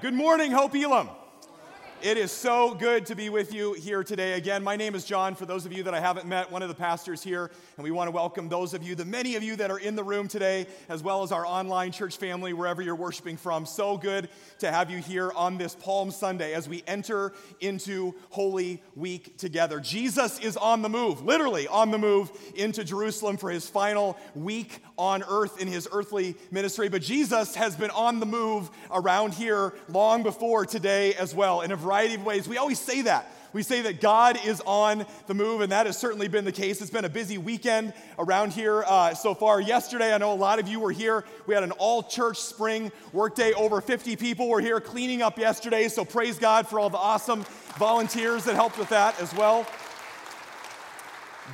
Good morning, Hope Elam. It is so good to be with you here today again. My name is John. For those of you that I haven't met, one of the pastors here, and we want to welcome those of you, the many of you that are in the room today, as well as our online church family, wherever you're worshiping from. So good to have you here on this Palm Sunday as we enter into Holy Week together. Jesus is on the move, literally on the move into Jerusalem for his final week on earth in his earthly ministry. But Jesus has been on the move around here long before today as well in a variety of ways. We always say that. We say that God is on the move, and that has certainly been the case. It's been a busy weekend around here uh, so far. Yesterday, I know a lot of you were here. We had an all church spring workday. Over 50 people were here cleaning up yesterday, so praise God for all the awesome volunteers that helped with that as well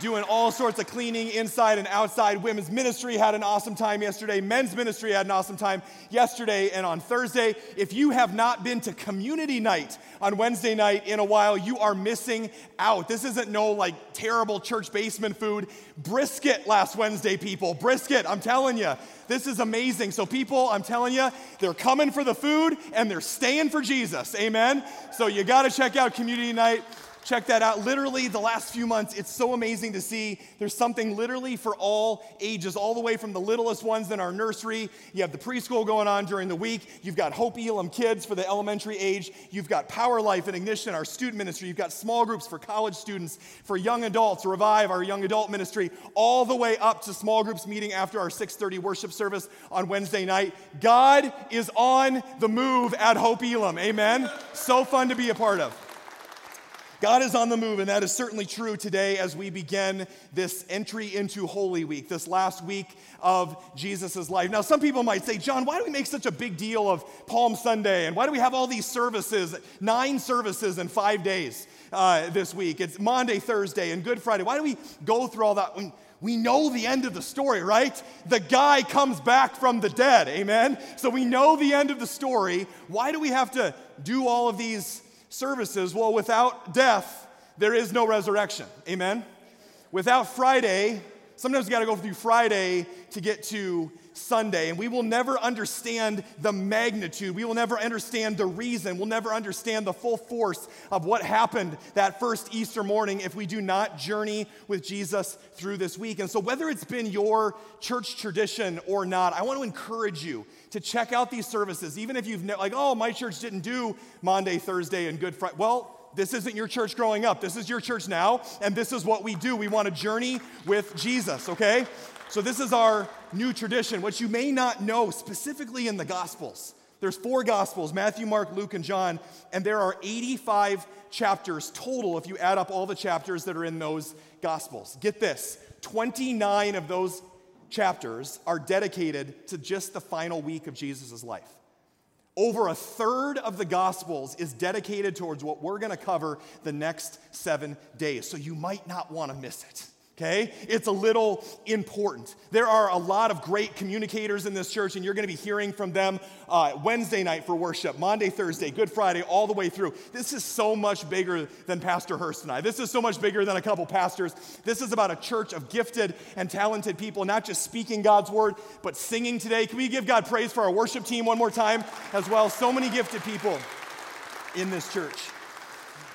doing all sorts of cleaning inside and outside. Women's ministry had an awesome time yesterday. Men's ministry had an awesome time yesterday and on Thursday. If you have not been to community night on Wednesday night in a while, you are missing out. This isn't no like terrible church basement food. Brisket last Wednesday, people. Brisket, I'm telling you. This is amazing. So, people, I'm telling you, they're coming for the food and they're staying for Jesus. Amen. So, you got to check out community night. Check that out. Literally, the last few months, it's so amazing to see. There's something literally for all ages, all the way from the littlest ones in our nursery. You have the preschool going on during the week. You've got Hope Elam Kids for the elementary age. You've got Power Life and Ignition, our student ministry. You've got small groups for college students, for young adults, Revive, our young adult ministry, all the way up to small groups meeting after our 6:30 worship service on Wednesday night. God is on the move at Hope Elam. Amen. So fun to be a part of. God is on the move, and that is certainly true today as we begin this entry into Holy Week, this last week of Jesus' life. Now, some people might say, John, why do we make such a big deal of Palm Sunday? And why do we have all these services, nine services in five days uh, this week? It's Monday, Thursday, and Good Friday. Why do we go through all that? we know the end of the story, right? The guy comes back from the dead, amen? So we know the end of the story. Why do we have to do all of these services. Well, without death, there is no resurrection. Amen? Without Friday, sometimes you got to go through Friday to get to Sunday, and we will never understand the magnitude. We will never understand the reason. We'll never understand the full force of what happened that first Easter morning if we do not journey with Jesus through this week. And so, whether it's been your church tradition or not, I want to encourage you to check out these services, even if you've, ne- like, oh, my church didn't do Monday, Thursday, and Good Friday. Well, this isn't your church growing up. This is your church now, and this is what we do. We want to journey with Jesus, okay? So, this is our new tradition. What you may not know specifically in the Gospels, there's four Gospels Matthew, Mark, Luke, and John, and there are 85 chapters total if you add up all the chapters that are in those Gospels. Get this 29 of those chapters are dedicated to just the final week of Jesus' life. Over a third of the Gospels is dedicated towards what we're going to cover the next seven days. So you might not want to miss it okay? It's a little important. There are a lot of great communicators in this church, and you're going to be hearing from them uh, Wednesday night for worship, Monday, Thursday, Good Friday, all the way through. This is so much bigger than Pastor Hurst and I. This is so much bigger than a couple pastors. This is about a church of gifted and talented people, not just speaking God's word, but singing today. Can we give God praise for our worship team one more time as well? So many gifted people in this church.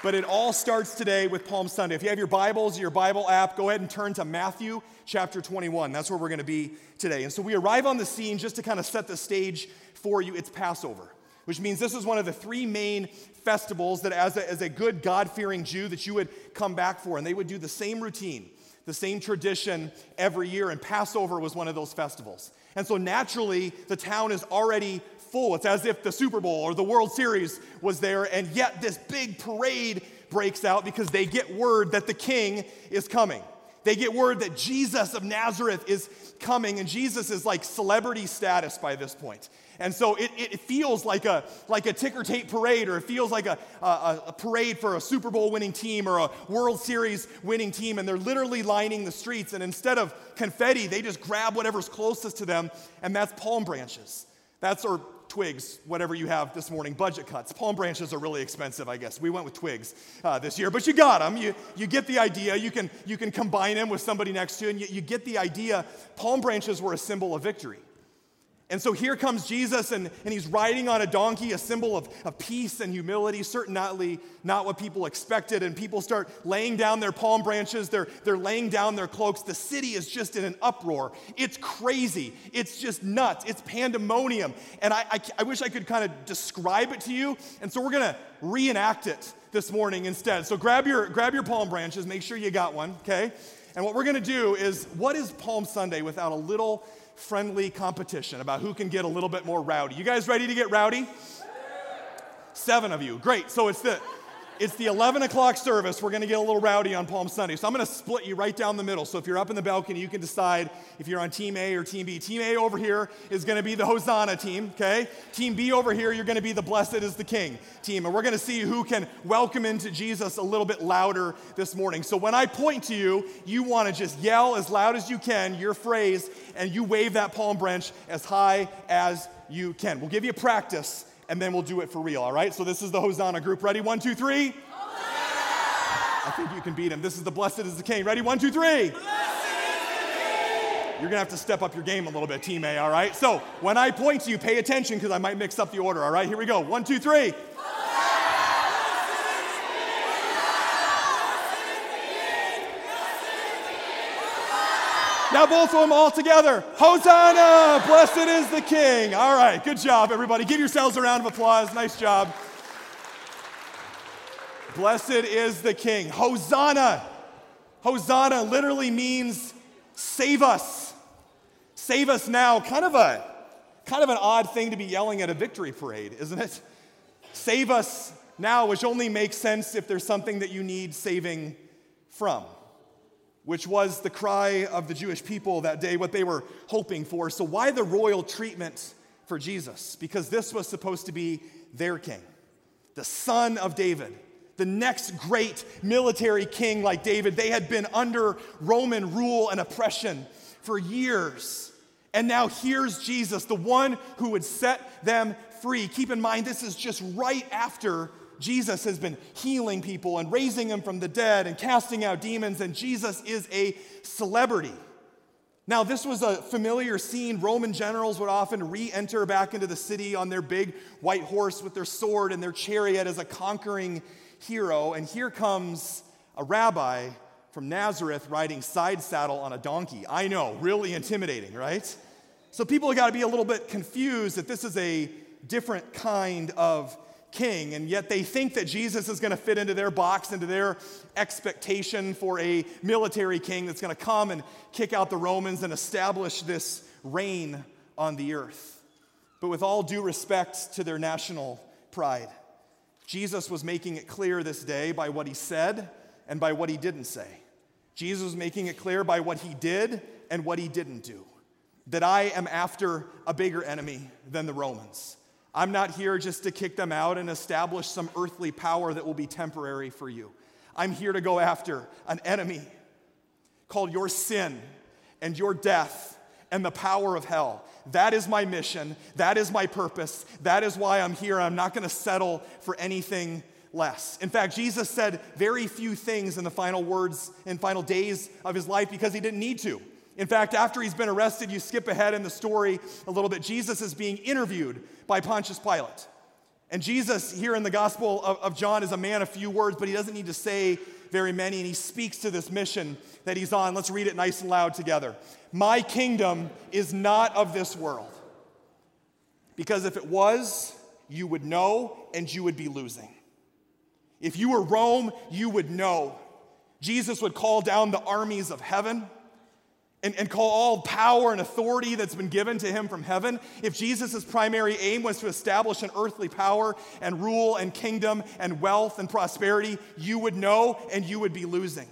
But it all starts today with Palm Sunday. If you have your Bibles, your Bible app, go ahead and turn to Matthew chapter 21. That's where we're going to be today. And so we arrive on the scene just to kind of set the stage for you. It's Passover, which means this is one of the three main festivals that, as a, as a good God fearing Jew, that you would come back for. And they would do the same routine, the same tradition every year. And Passover was one of those festivals. And so naturally, the town is already full. It's as if the Super Bowl or the World Series was there, and yet this big parade breaks out because they get word that the king is coming. They get word that Jesus of Nazareth is coming, and Jesus is like celebrity status by this point. And so it, it feels like a, like a ticker tape parade, or it feels like a, a, a parade for a Super Bowl winning team or a World Series winning team. And they're literally lining the streets. And instead of confetti, they just grab whatever's closest to them, and that's palm branches. That's or twigs, whatever you have this morning, budget cuts. Palm branches are really expensive, I guess. We went with twigs uh, this year, but you got them. You, you get the idea. You can, you can combine them with somebody next to you, and you, you get the idea. Palm branches were a symbol of victory. And so here comes Jesus, and, and he's riding on a donkey, a symbol of, of peace and humility, certainly not what people expected. And people start laying down their palm branches, they're, they're laying down their cloaks. The city is just in an uproar. It's crazy. It's just nuts. It's pandemonium. And I, I, I wish I could kind of describe it to you. And so we're going to reenact it this morning instead. So grab your, grab your palm branches, make sure you got one, okay? And what we're going to do is what is Palm Sunday without a little friendly competition about who can get a little bit more rowdy. You guys ready to get rowdy? Seven of you. Great. So it's the it's the 11 o'clock service. We're going to get a little rowdy on Palm Sunday. So I'm going to split you right down the middle. So if you're up in the balcony, you can decide if you're on Team A or Team B. Team A over here is going to be the Hosanna team, okay? Team B over here, you're going to be the Blessed is the King team. And we're going to see who can welcome into Jesus a little bit louder this morning. So when I point to you, you want to just yell as loud as you can your phrase, and you wave that palm branch as high as you can. We'll give you practice and then we'll do it for real, all right? So this is the Hosanna group. Ready? One, two, three. I think you can beat him. This is the Blessed is the King. Ready? One, two, three. You're gonna have to step up your game a little bit, Team A, all right? So when I point to you, pay attention because I might mix up the order, all right? Here we go. One, two, three. Now, both of them all together. Hosanna! Blessed is the King. All right, good job, everybody. Give yourselves a round of applause. Nice job. Blessed is the King. Hosanna. Hosanna literally means save us. Save us now. Kind of a kind of an odd thing to be yelling at a victory parade, isn't it? Save us now, which only makes sense if there's something that you need saving from which was the cry of the Jewish people that day, what they were hoping for. So, why the royal treatment for Jesus? Because this was supposed to be their king, the son of David, the next great military king like David. They had been under Roman rule and oppression for years. And now here's Jesus, the one who would set them free. Keep in mind, this is just right after Jesus has been healing people and raising them from the dead and casting out demons, and Jesus is a celebrity. Now, this was a familiar scene. Roman generals would often re enter back into the city on their big white horse with their sword and their chariot as a conquering hero. And here comes a rabbi from Nazareth riding side saddle on a donkey. I know, really intimidating, right? So people got to be a little bit confused that this is a different kind of king, and yet they think that Jesus is going to fit into their box, into their expectation for a military king that's going to come and kick out the Romans and establish this reign on the earth. But with all due respect to their national pride, Jesus was making it clear this day by what he said and by what he didn't say. Jesus was making it clear by what he did and what he didn't do that I am after a bigger enemy than the Romans. I'm not here just to kick them out and establish some earthly power that will be temporary for you. I'm here to go after an enemy called your sin and your death and the power of hell. That is my mission. That is my purpose. That is why I'm here. I'm not going to settle for anything less. In fact, Jesus said very few things in the final words and final days of his life because he didn't need to. In fact, after he's been arrested, you skip ahead in the story a little bit. Jesus is being interviewed by Pontius Pilate. And Jesus, here in the Gospel of, of, John, is a man of few words, but he doesn't need to say very many, and he speaks to this mission that he's on. Let's read it nice and loud together. My kingdom is not of this world. Because if it was, you would know and you would be losing. If you were Rome, you would know. Jesus would call down the armies of heaven and, and call all power and authority that's been given to him from heaven, if Jesus' primary aim was to establish an earthly power and rule and kingdom and wealth and prosperity, you would know and you would be losing.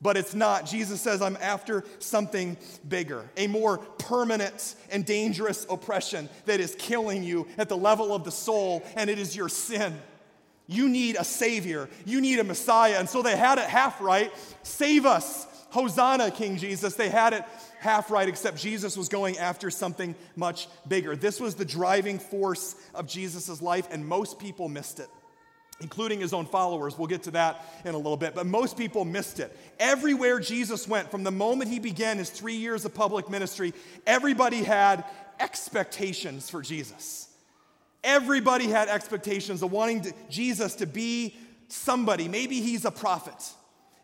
But it's not. Jesus says, I'm after something bigger, a more permanent and dangerous oppression that is killing you at the level of the soul, and it is your sin. You need a Savior, you need a Messiah. And so they had it half right. Save us, Hosanna, King Jesus. They had it half right, except Jesus was going after something much bigger. This was the driving force of Jesus' life, and most people missed it including his own followers. We'll get to that in a little bit. But most people missed it. Everywhere Jesus went, from the moment he began his three years of public ministry, everybody had expectations for Jesus. Everybody had expectations of wanting to, Jesus to be somebody. Maybe he's a prophet.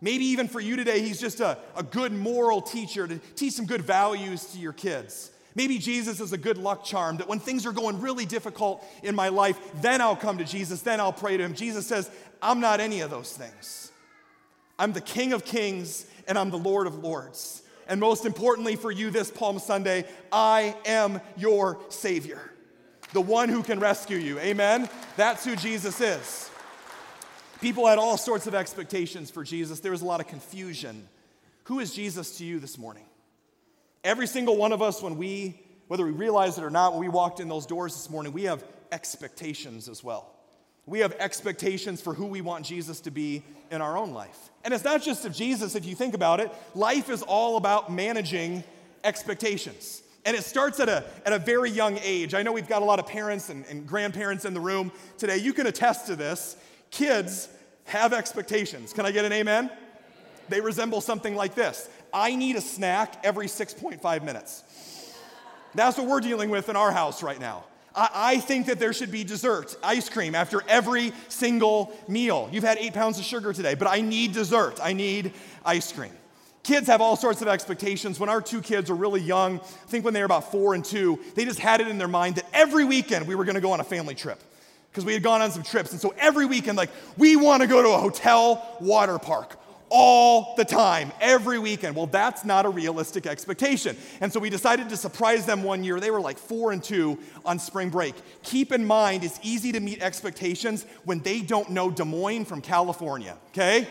Maybe even for you today, he's just a, a good moral teacher to teach some good values to your kids. Maybe Jesus is a good luck charm that when things are going really difficult in my life, then I'll come to Jesus, then I'll pray to him. Jesus says, I'm not any of those things. I'm the King of Kings and I'm the Lord of Lords. And most importantly for you this Palm Sunday, I am your Savior, the one who can rescue you. Amen? That's who Jesus is. People had all sorts of expectations for Jesus. There was a lot of confusion. Who is Jesus to you this morning? Every single one of us, when we, whether we realize it or not, when we walked in those doors this morning, we have expectations as well. We have expectations for who we want Jesus to be in our own life. And it's not just of Jesus, if you think about it, life is all about managing expectations. And it starts at a, at a very young age. I know we've got a lot of parents and, and grandparents in the room today. You can attest to this. Kids have expectations. Can I get an amen? They resemble something like this I need a snack every 6.5 minutes. That's what we're dealing with in our house right now. I, I think that there should be dessert, ice cream after every single meal. You've had eight pounds of sugar today, but I need dessert. I need ice cream. Kids have all sorts of expectations. When our two kids were really young, I think when they were about four and two, they just had it in their mind that every weekend we were gonna go on a family trip because we had gone on some trips. And so every weekend, like, we wanna go to a hotel water park all the time, every weekend. Well, that's not a realistic expectation. And so we decided to surprise them one year. They were like four and two on spring break. Keep in mind, it's easy to meet expectations when they don't know Des Moines from California, okay?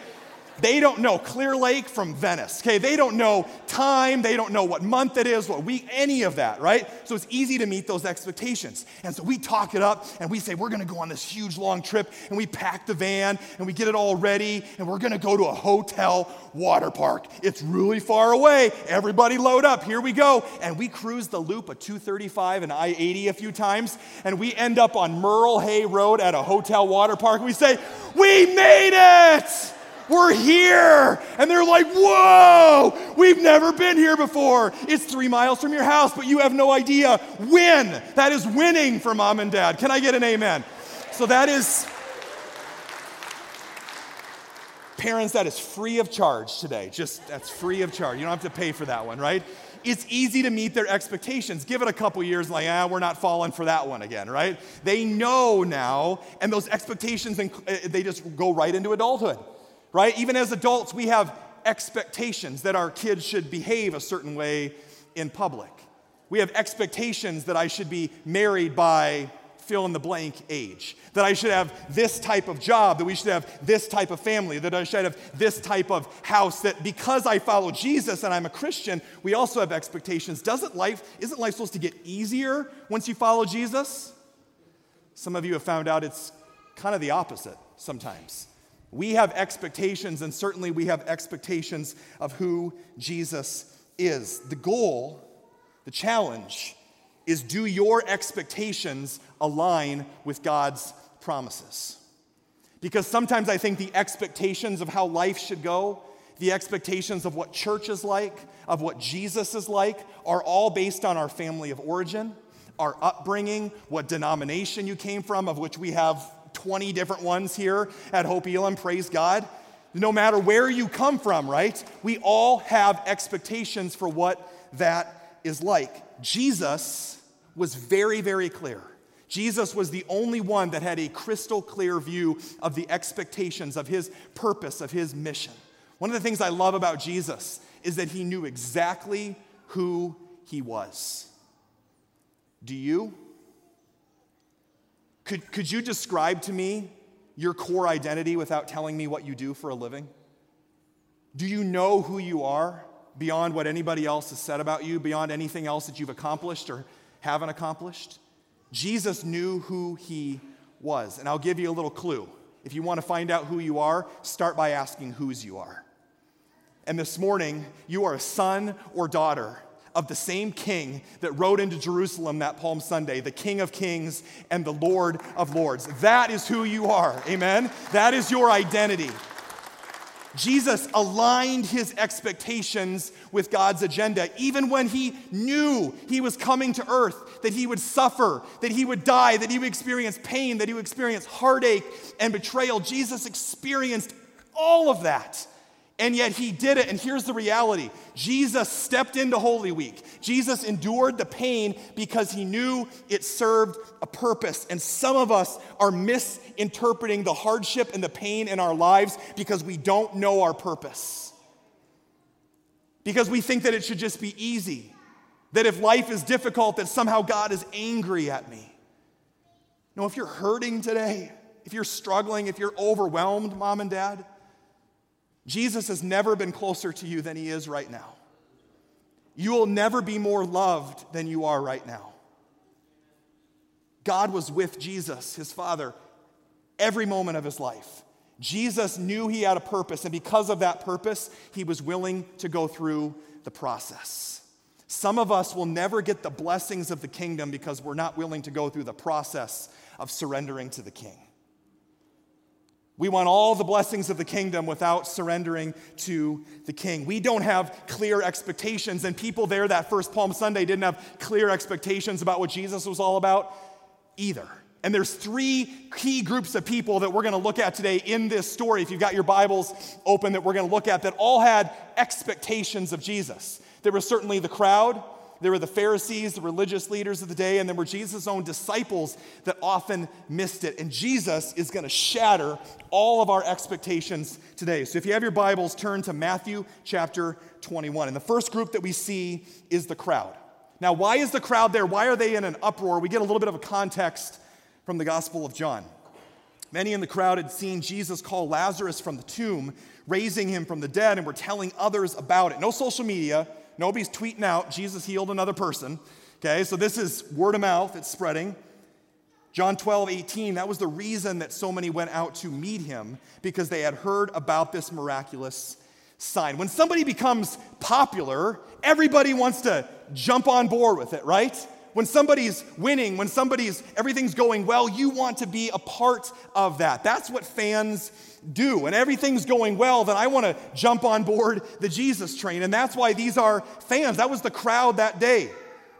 They don't know Clear Lake from Venice, okay? They don't know time, they don't know what month it is, what week, any of that, right? So it's easy to meet those expectations. And so we talk it up and we say, we're gonna go on this huge long trip and we pack the van and we get it all ready and we're gonna go to a hotel water park. It's really far away. Everybody load up, here we go. And we cruise the loop of 235 and I 80 a few times and we end up on Merle Hay Road at a hotel water park. We say, we made it! We're here. And they're like, Whoa, we've never been here before. It's three miles from your house, but you have no idea. Win. That is winning for mom and dad. Can I get an amen? So that is, parents, that is free of charge today. Just that's free of charge. You don't have to pay for that one, right? It's easy to meet their expectations. Give it a couple years, like, ah, we're not falling for that one again, right? They know now, and those expectations, they just go right into adulthood right? Even as adults, we have expectations that our kids should behave a certain way in public. We have expectations that I should be married by fill in the blank age, that I should have this type of job, that we should have this type of family, that I should have this type of house, that because I follow Jesus and I'm a Christian, we also have expectations. Doesn't life, isn't life supposed to get easier once you follow Jesus? Some of you have found out it's kind of the opposite sometimes. We have expectations, and certainly we have expectations of who Jesus is. The goal, the challenge, is do your expectations align with God's promises? Because sometimes I think the expectations of how life should go, the expectations of what church is like, of what Jesus is like, are all based on our family of origin, our upbringing, what denomination you came from, of which we have 20 different ones here at Hope Elam, praise God. No matter where you come from, right? We all have expectations for what that is like. Jesus was very, very clear. Jesus was the only one that had a crystal clear view of the expectations of his purpose, of his mission. One of the things I love about Jesus is that he knew exactly who he was. Do you? Could, could you describe to me your core identity without telling me what you do for a living? Do you know who you are beyond what anybody else has said about you, beyond anything else that you've accomplished or haven't accomplished? Jesus knew who he was. And I'll give you a little clue. If you want to find out who you are, start by asking whose you are. And this morning, you are a son or daughter of the same king that rode into Jerusalem that Palm Sunday, the King of Kings and the Lord of Lords. That is who you are. Amen? That is your identity. Jesus aligned his expectations with God's agenda, even when he knew he was coming to earth, that he would suffer, that he would die, that he would experience pain, that he would experience heartache and betrayal. Jesus experienced all of that. And yet he did it. And here's the reality Jesus stepped into Holy Week. Jesus endured the pain because he knew it served a purpose. And some of us are misinterpreting the hardship and the pain in our lives because we don't know our purpose. Because we think that it should just be easy. That if life is difficult, that somehow God is angry at me. No, if you're hurting today, if you're struggling, if you're overwhelmed, mom and dad, Jesus has never been closer to you than he is right now. You will never be more loved than you are right now. God was with Jesus, his father, every moment of his life. Jesus knew he had a purpose, and because of that purpose, he was willing to go through the process. Some of us will never get the blessings of the kingdom because we're not willing to go through the process of surrendering to the king. We want all the blessings of the kingdom without surrendering to the king. We don't have clear expectations, and people there that first Palm Sunday didn't have clear expectations about what Jesus was all about either. And there's three key groups of people that we're going to look at today in this story, if you've got your Bibles open, that we're going to look at that all had expectations of Jesus. There was certainly the crowd, there were the Pharisees, the religious leaders of the day, and there were Jesus' own disciples that often missed it. And Jesus is going to shatter all of our expectations today. So if you have your Bibles, turn to Matthew chapter 21. And the first group that we see is the crowd. Now, why is the crowd there? Why are they in an uproar? We get a little bit of a context from the Gospel of John. Many in the crowd had seen Jesus call Lazarus from the tomb, raising him from the dead, and were telling others about it. No social media, Nobody's tweeting out, Jesus healed another person. Okay, so this is word of mouth, it's spreading. John 12, 18, that was the reason that so many went out to meet him because they had heard about this miraculous sign. When somebody becomes popular, everybody wants to jump on board with it, right? When somebody's winning, when somebody's everything's going well, you want to be a part of that. That's what fans do. And everything's going well, then I want to jump on board the Jesus train. And that's why these are fans. That was the crowd that day.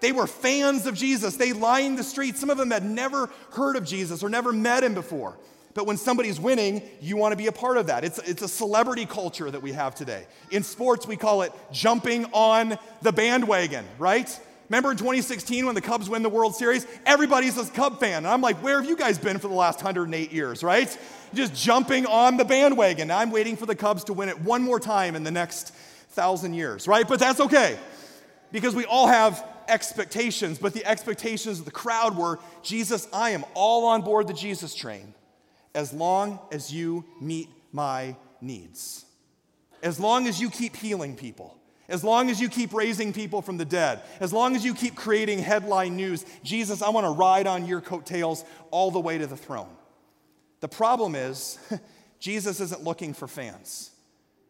They were fans of Jesus. They lined the streets. Some of them had never heard of Jesus or never met him before. But when somebody's winning, you want to be a part of that. It's, it's a celebrity culture that we have today. In sports, we call it jumping on the bandwagon, right? Remember in 2016 when the Cubs win the World Series? Everybody's a Cub fan. And I'm like, where have you guys been for the last 108 years, right? Just jumping on the bandwagon. I'm waiting for the Cubs to win it one more time in the next thousand years, right? But that's okay because we all have expectations. But the expectations of the crowd were Jesus, I am all on board the Jesus train as long as you meet my needs, as long as you keep healing people as long as you keep raising people from the dead, as long as you keep creating headline news, Jesus, I want to ride on your coattails all the way to the throne. The problem is, Jesus isn't looking for fans.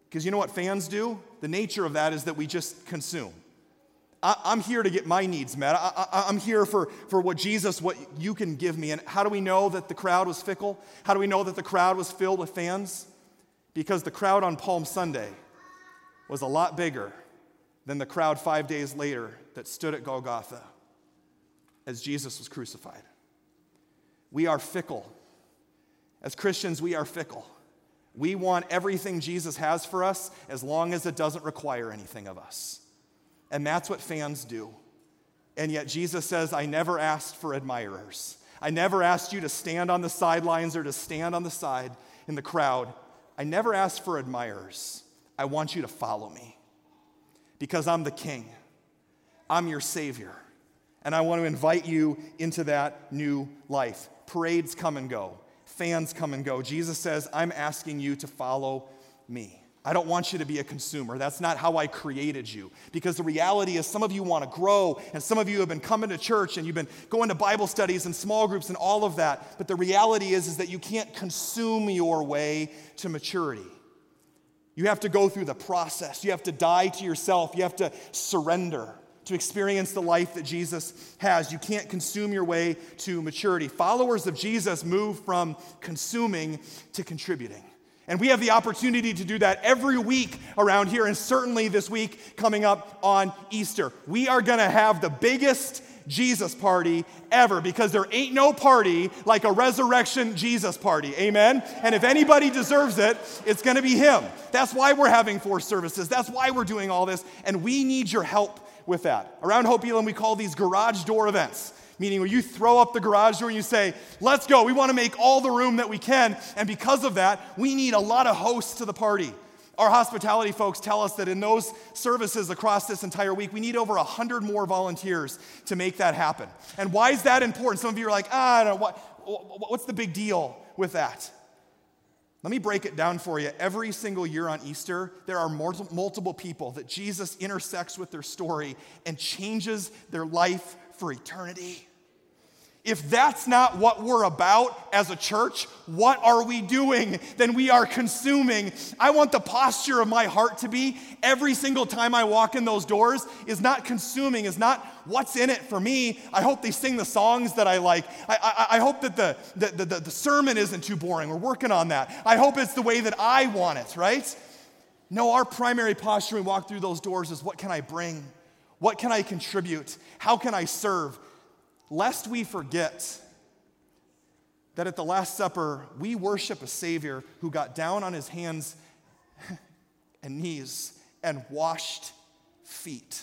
Because you know what fans do? The nature of that is that we just consume. I, am here to get my needs met. I, am here for, for what Jesus, what you can give me. And how do we know that the crowd was fickle? How do we know that the crowd was filled with fans? Because the crowd on Palm Sunday was a lot bigger than the crowd five days later that stood at Golgotha as Jesus was crucified. We are fickle. As Christians, we are fickle. We want everything Jesus has for us as long as it doesn't require anything of us. And that's what fans do. And yet Jesus says, I never asked for admirers. I never asked you to stand on the sidelines or to stand on the side in the crowd. I never asked for admirers. I want you to follow me because I'm the king, I'm your savior, and I want to invite you into that new life. Parades come and go, fans come and go. Jesus says, I'm asking you to follow me. I don't want you to be a consumer. That's not how I created you. Because the reality is, some of you want to grow, and some of you have been coming to church and you've been going to Bible studies and small groups and all of that. But the reality is, is that you can't consume your way to maturity. You have to go through the process. You have to die to yourself. You have to surrender to experience the life that Jesus has. You can't consume your way to maturity. Followers of Jesus move from consuming to contributing. And we have the opportunity to do that every week around here, and certainly this week coming up on Easter. We are to have the biggest Jesus party ever because there ain't no party like a resurrection Jesus party. Amen? And if anybody deserves it, it's to be him. That's why we're having four services. That's why we're doing all this. And we need your help with that. Around Hope Elam, we call these garage door events meaning where you throw up the garage door and you say, Let's go. We want to make all the room that we can. And because of that, we need a lot of hosts to the party. Our hospitality folks tell us that in those services across this entire week, we need over 100 more volunteers to make that happen. And why is that important? Some of you are like, ah, I don't know, what, what's the big deal with that? Let me break it down for you. Every single year on Easter, there are multiple people that Jesus intersects with their story and changes their life for eternity. If that's not what we're about as a church, what are we doing? Then we are consuming. I want the posture of my heart to be every single time I walk in those doors is not consuming, is not what's in it for me. I hope they sing the songs that I like. I, I, I hope that the, the, the, the sermon isn't too boring. We're working on that. I hope it's the way that I want it, right? No, our primary posture when we walk through those doors is what can I bring? What can I contribute? How can I serve? Lest we forget that at the Last Supper, we worship a Savior who got down on his hands and knees and washed feet.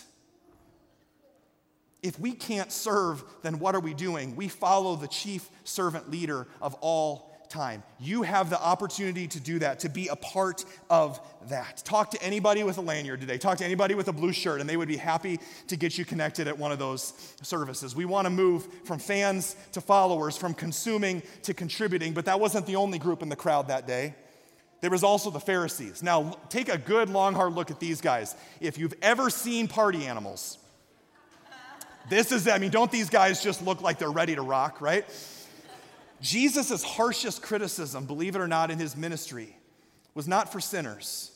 If we can't serve, then what are we doing? We follow the chief servant leader of all time. You have the opportunity to do that, to be a part of that. Talk to anybody with a lanyard today. Talk to anybody with a blue shirt, and they would be happy to get you connected at one of those services. We want to move from fans to followers, from consuming to contributing, but that wasn't the only group in the crowd that day. There was also the Pharisees. Now, take a good, long, hard look at these guys. If you've ever seen party animals, this is, I mean, don't these guys just look like they're ready to rock, right? Jesus' harshest criticism, believe it or not, in his ministry was not for sinners,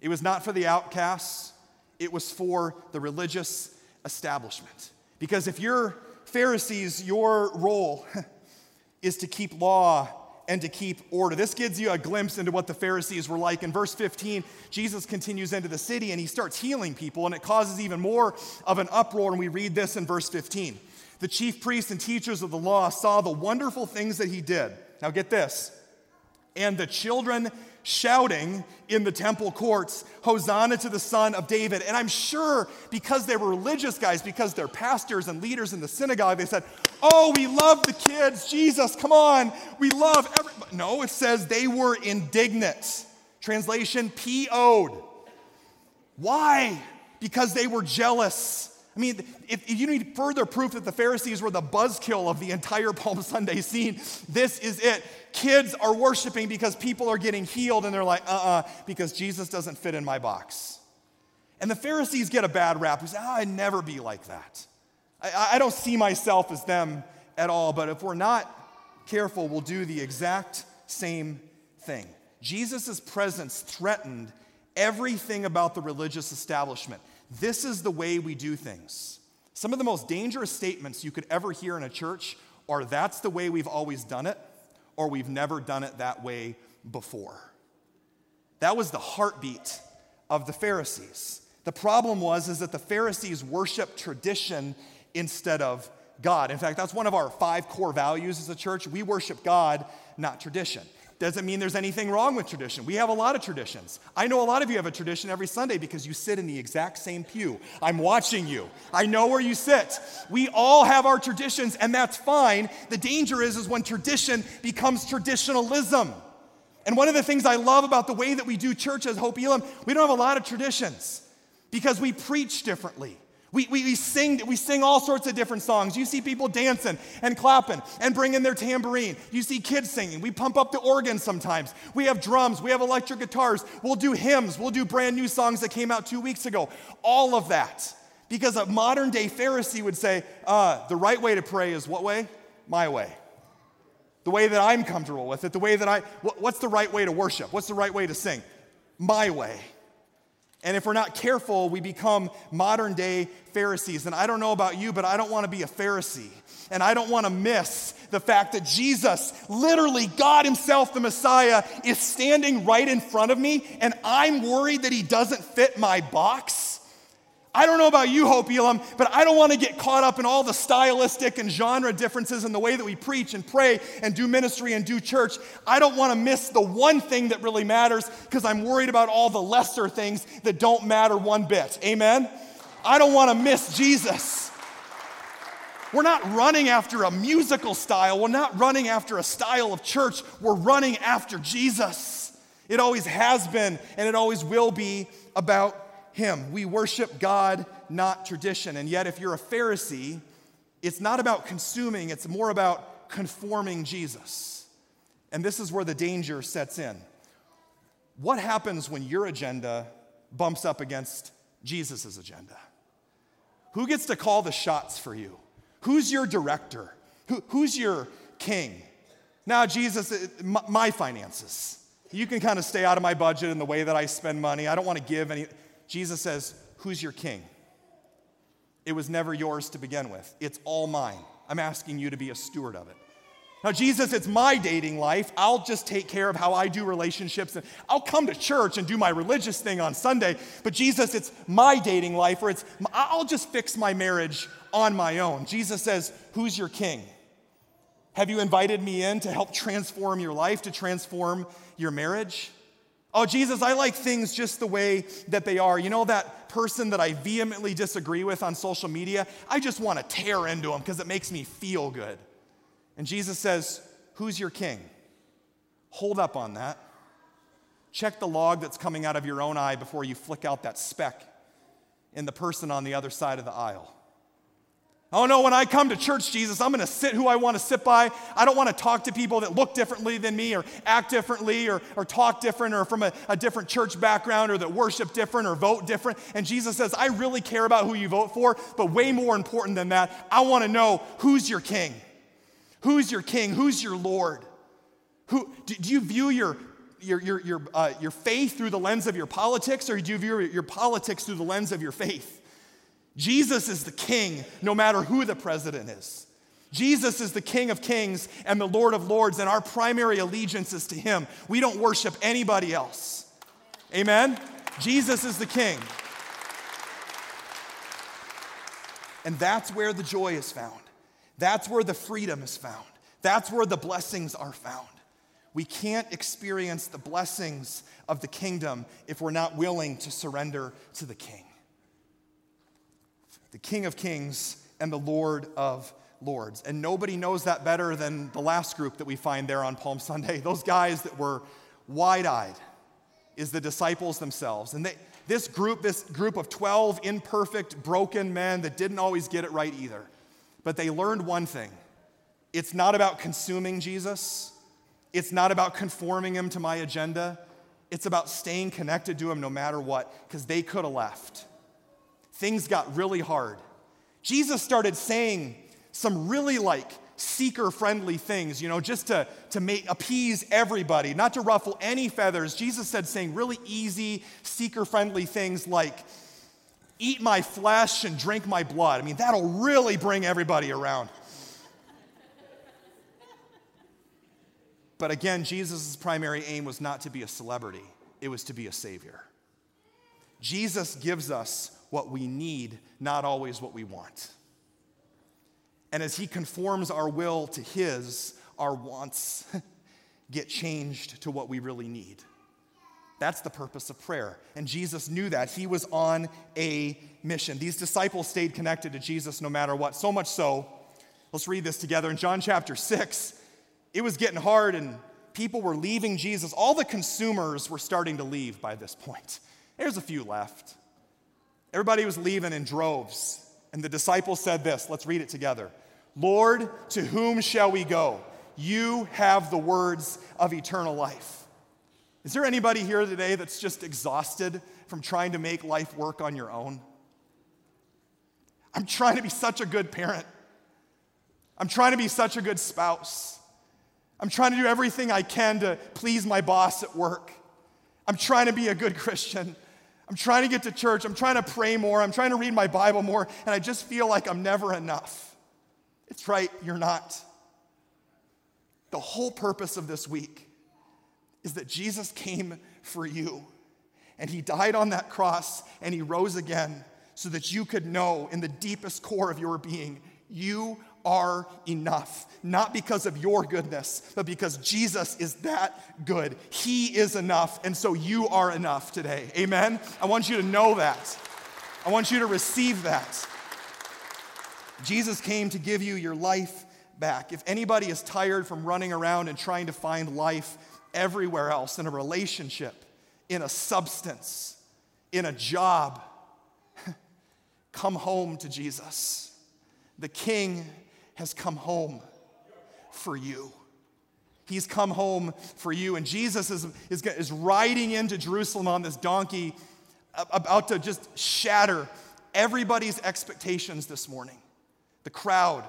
it was not for the outcasts, it was for the religious establishment. Because if you're Pharisees, your role is to keep law and to keep order. This gives you a glimpse into what the Pharisees were like. In verse 15, Jesus continues into the city and he starts healing people, and it causes even more of an uproar. And we read this in verse 15. The chief priests and teachers of the law saw the wonderful things that he did. Now, get this. And the children shouting in the temple courts, Hosanna to the Son of David. And I'm sure because they were religious guys, because they're pastors and leaders in the synagogue, they said, Oh, we love the kids. Jesus, come on. We love everybody. No, it says they were indignant. Translation, PO'd. Why? Because they were jealous I mean, if, you need further proof that the Pharisees were the buzzkill of the entire Palm Sunday scene, this is it. Kids are worshiping because people are getting healed, and they're like, uh uh-uh, uh, because Jesus doesn't fit in my box. And the Pharisees get a bad rap. We say, oh, I'd never be like that. I, I don't see myself as them at all, but if we're not careful, we'll do the exact same thing. Jesus' presence threatened everything about the religious establishment. This is the way we do things. Some of the most dangerous statements you could ever hear in a church are that's the way we've always done it, or we've never done it that way before. That was the heartbeat of the Pharisees. The problem was is that the Pharisees worship tradition instead of God. In fact, that's one of our five core values as a church. We worship God, not tradition. Doesn't mean there's anything wrong with tradition. We have a lot of traditions. I know a lot of you have a tradition every Sunday because you sit in the exact same pew. I'm watching you. I know where you sit. We all have our traditions, and that's fine. The danger is, is when tradition becomes traditionalism. And one of the things I love about the way that we do church as Hope Elam, we don't have a lot of traditions because we preach differently. We, we, we, sing, we sing all sorts of different songs. You see people dancing and clapping and bringing their tambourine. You see kids singing. We pump up the organ sometimes. We have drums. We have electric guitars. We'll do hymns. We'll do brand new songs that came out two weeks ago. All of that. Because a modern day Pharisee would say, uh, the right way to pray is what way? My way. The way that I'm comfortable with it. The way that I, what's the right way to worship? What's the right way to sing? My way. And if we're not careful, we become modern day Pharisees. And I don't know about you, but I don't want to be a Pharisee. And I don't want to miss the fact that Jesus, literally God Himself, the Messiah, is standing right in front of me, and I'm worried that He doesn't fit my box. I don't know about you, Hope Elam, but I don't want to get caught up in all the stylistic and genre differences in the way that we preach and pray and do ministry and do church. I don't want to miss the one thing that really matters because I'm worried about all the lesser things that don't matter one bit. Amen? I don't want to miss Jesus. We're not running after a musical style. We're not running after a style of church. We're running after Jesus. It always has been and it always will be about him. We worship God, not tradition. And yet, if you're a Pharisee, it's not about consuming, it's more about conforming Jesus. And this is where the danger sets in. What happens when your agenda bumps up against Jesus' agenda? Who gets to call the shots for you? Who's your director? Who, who's your king? Now, Jesus, my finances. You can kind of stay out of my budget and the way that I spend money. I don't want to give any. Jesus says, Who's your king? It was never yours to begin with, it's all mine. I'm asking you to be a steward of it. Now, Jesus, it's my dating life. I'll just take care of how I do relationships and I'll come to church and do my religious thing on Sunday. But Jesus, it's my dating life or it's I'll just fix my marriage on my own. Jesus says, Who's your king? Have you invited me in to help transform your life, to transform your marriage? Oh, Jesus, I like things just the way that they are. You know that person that I vehemently disagree with on social media? I just want to tear into them because it makes me feel good. And Jesus says, Who's your king? Hold up on that. Check the log that's coming out of your own eye before you flick out that speck in the person on the other side of the aisle. Oh no, when I come to church, Jesus, I'm gonna sit who I wanna sit by. I don't wanna talk to people that look differently than me or act differently or, or talk different or from a, a different church background or that worship different or vote different. And Jesus says, I really care about who you vote for, but way more important than that, I wanna know who's your king? Who's your king? Who's your Lord? Who, do, do you view your, your, your, your, uh, your faith through the lens of your politics or do you view your politics through the lens of your faith? Jesus is the king no matter who the president is. Jesus is the King of Kings and the Lord of Lords, and our primary allegiance is to Him. We don't worship anybody else. Amen? Jesus is the King. And that's where the joy is found. That's where the freedom is found. That's where the blessings are found. We can't experience the blessings of the kingdom if we're not willing to surrender to the King the King of Kings and the Lord of Lords. And nobody knows that better than the last group that we find there on Palm Sunday. Those guys that were wide eyed is the disciples themselves. And they, this group, this group of 12 imperfect, broken men that didn't always get it right either, but they learned one thing it's not about consuming Jesus, it's not about conforming him to my agenda, it's about staying connected to him no matter what, because they could have left things got really hard. Jesus started saying some really like seeker friendly things, you know, just to, to make, appease everybody, not to ruffle any feathers. Jesus said saying really easy, seeker friendly things like, eat my flesh and drink my blood. I mean, that'll really bring everybody around. But again, Jesus' primary aim was not to be a celebrity, it was to be a savior. Jesus gives us what we need, not always what we want. And as He conforms our will to His, our wants get changed to what we really need. That's the purpose of prayer. And Jesus knew that. He was on a mission. These disciples stayed connected to Jesus no matter what. So much so, let's read this together. In John chapter 6, it was getting hard, and people were leaving Jesus. All the consumers were starting to leave by this point. There's a few left. Everybody was leaving in droves. And the disciples said this let's read it together Lord, to whom shall we go? You have the words of eternal life. Is there anybody here today that's just exhausted from trying to make life work on your own? I'm trying to be such a good parent. I'm trying to be such a good spouse. I'm trying to do everything I can to please my boss at work. I'm trying to be a good Christian. I'm trying to get to church. I'm trying to pray more. I'm trying to read my Bible more. And I just feel like I'm never enough. It's right, you're not. The whole purpose of this week is that Jesus came for you. And he died on that cross and he rose again so that you could know in the deepest core of your being, you are enough. Not because of your goodness, but because Jesus is that good. He is enough, and so you are enough today. Amen? I want you to know that. I want you to receive that. Jesus came to give you your life back. If anybody is tired from running around and trying to find life everywhere else in a relationship, in a substance, in a job, come home to Jesus. The King has come home for you. He's come home for you. And Jesus is, is, is riding into Jerusalem on this donkey, about to just shatter everybody's expectations this morning. The crowd,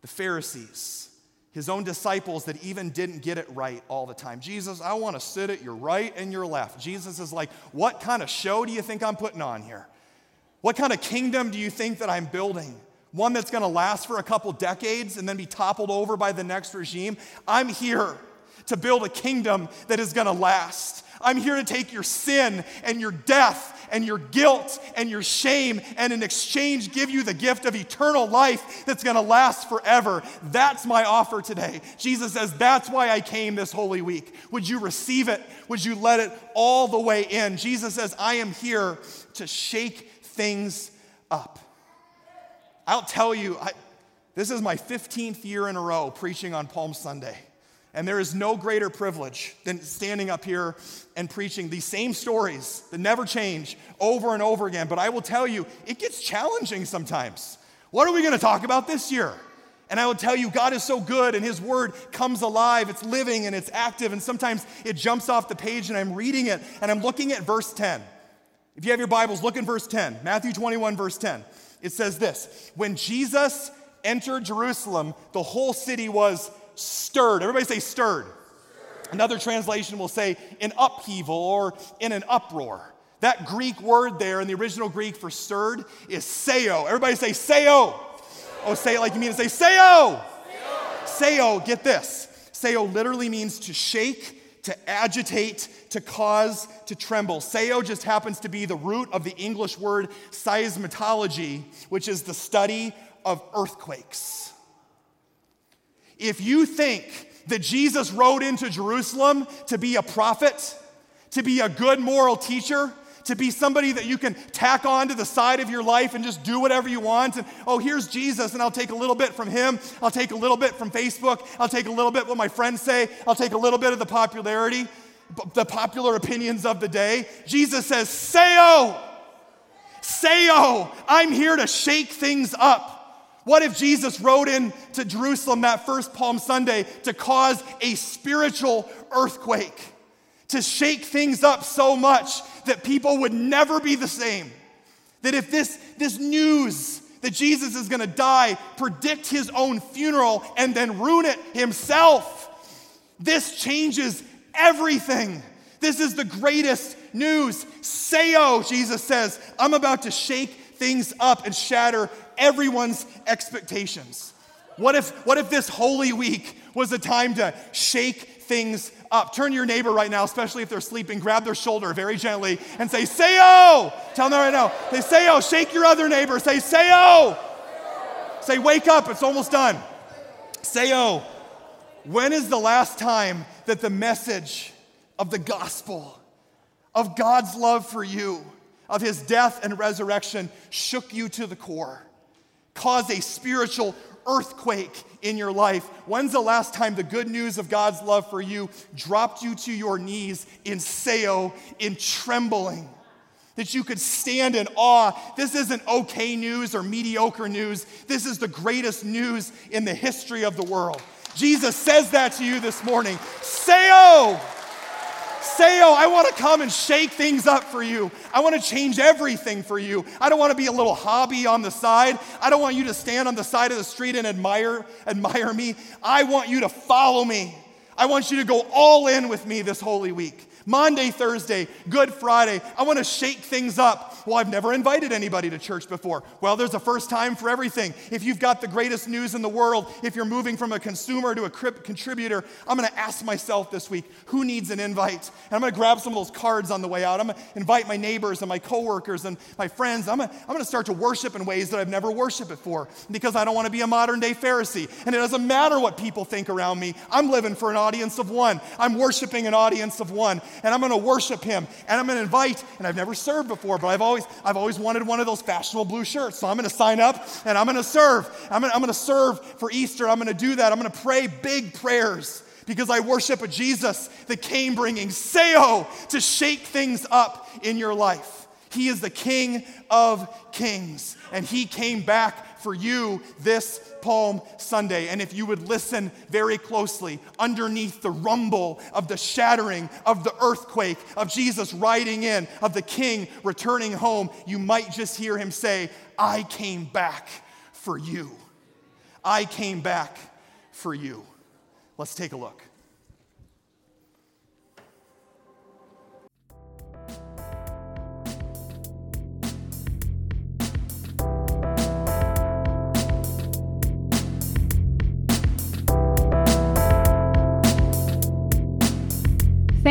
the Pharisees, his own disciples that even didn't get it right all the time. Jesus, I want to sit at your right and your left. Jesus is like, What kind of show do you think I'm putting on here? What kind of kingdom do you think that I'm building? One that's going to last for a couple decades and then be toppled over by the next regime? I'm here to build a kingdom that is going to last. I'm here to take your sin and your death and your guilt and your shame and in exchange give you the gift of eternal life that's going to last forever. That's my offer today. Jesus says, That's why I came this holy week. Would you receive it? Would you let it all the way in? Jesus says, I am here to shake things up. I'll tell you, I, this is my 15th year in a row preaching on Palm Sunday. And there is no greater privilege than standing up here and preaching these same stories that never change over and over again. But I will tell you, it gets challenging sometimes. What are we going to talk about this year? And I will tell you, God is so good and His Word comes alive. It's living and it's active. And sometimes it jumps off the page and I'm reading it and I'm looking at verse 10. If you have your Bibles, look in verse 10. Matthew 21, verse 10. It says this When Jesus entered Jerusalem, the whole city was stirred. Everybody say stirred. Another translation will say in upheaval or in an uproar. That Greek word there in the original Greek for stirred is seo. Everybody say seo. Oh, say it like you mean to say seo. Seo, get this. Seo literally means to shake, to agitate, to cause, to tremble. Seo just happens to be the root of the English word seismology, which is the study of earthquakes. If you think that Jesus rode into Jerusalem to be a prophet, to be a good moral teacher, to be somebody that you can tack on to the side of your life and just do whatever you want. And oh, here's Jesus, and I'll take a little bit from him. I'll take a little bit from Facebook. I'll take a little bit what my friends say. I'll take a little bit of the popularity, the popular opinions of the day. Jesus says, Seo, Seo, I'm here to shake things up. What if Jesus rode into Jerusalem that first Palm Sunday to cause a spiritual earthquake, to shake things up so much that people would never be the same? That if this, this news that Jesus is gonna die predict his own funeral and then ruin it himself, this changes everything. This is the greatest news. Seo, Jesus says, I'm about to shake things up and shatter everyone's expectations. What if, what if this holy week was a time to shake things up? Turn your neighbor right now, especially if they're sleeping, grab their shoulder very gently and say, Seo! Tell them right now. Say, Seo, shake your other neighbor. Say, Seo! Say, wake up, it's almost done. Seo, when is the last time that the message of the gospel, of God's love for you, of his death and resurrection shook you to the core? cause a spiritual earthquake in your life? When's the last time the good news of God's love for you dropped you to your knees in Seo, in trembling? That you could stand in awe. This isn't okay news or mediocre news. This is the greatest news in the history of the world. Jesus says that to you this morning. Seo! Seo, oh, I want to come and shake things up for you. I want to change everything for you. I don't want to be a little hobby on the side. I don't want you to stand on the side of the street and admire admire me. I want you to follow me. I want you to go all in with me this holy week. Monday, Thursday, Good Friday. I want to shake things up. Well, I've never invited anybody to church before. Well, there's a first time for everything. If you've got the greatest news in the world, if you're moving from a consumer to a contributor, I'm going to ask myself this week, who needs an invite? And I'm going to grab some of those cards on the way out. I'm going to invite my neighbors and my coworkers and my friends. I'm going to, I'm going to start to worship in ways that I've never worshiped before because I don't want to be a modern day Pharisee. And it doesn't matter what people think around me. I'm living for an audience of one. I'm worshiping an audience of one and I'm going to worship him and I'm going to invite, and I've never served before, but I've always, I've always wanted one of those fashionable blue shirts. So I'm going to sign up and I'm going to serve. I'm going to, I'm going to serve for Easter. I'm going to do that. I'm going to pray big prayers because I worship a Jesus that came bringing Seo to shake things up in your life. He is the King of Kings, and He came back for you this Palm Sunday. And if you would listen very closely, underneath the rumble of the shattering of the earthquake, of Jesus riding in, of the King returning home, you might just hear Him say, I came back for you. I came back for you. Let's take a look.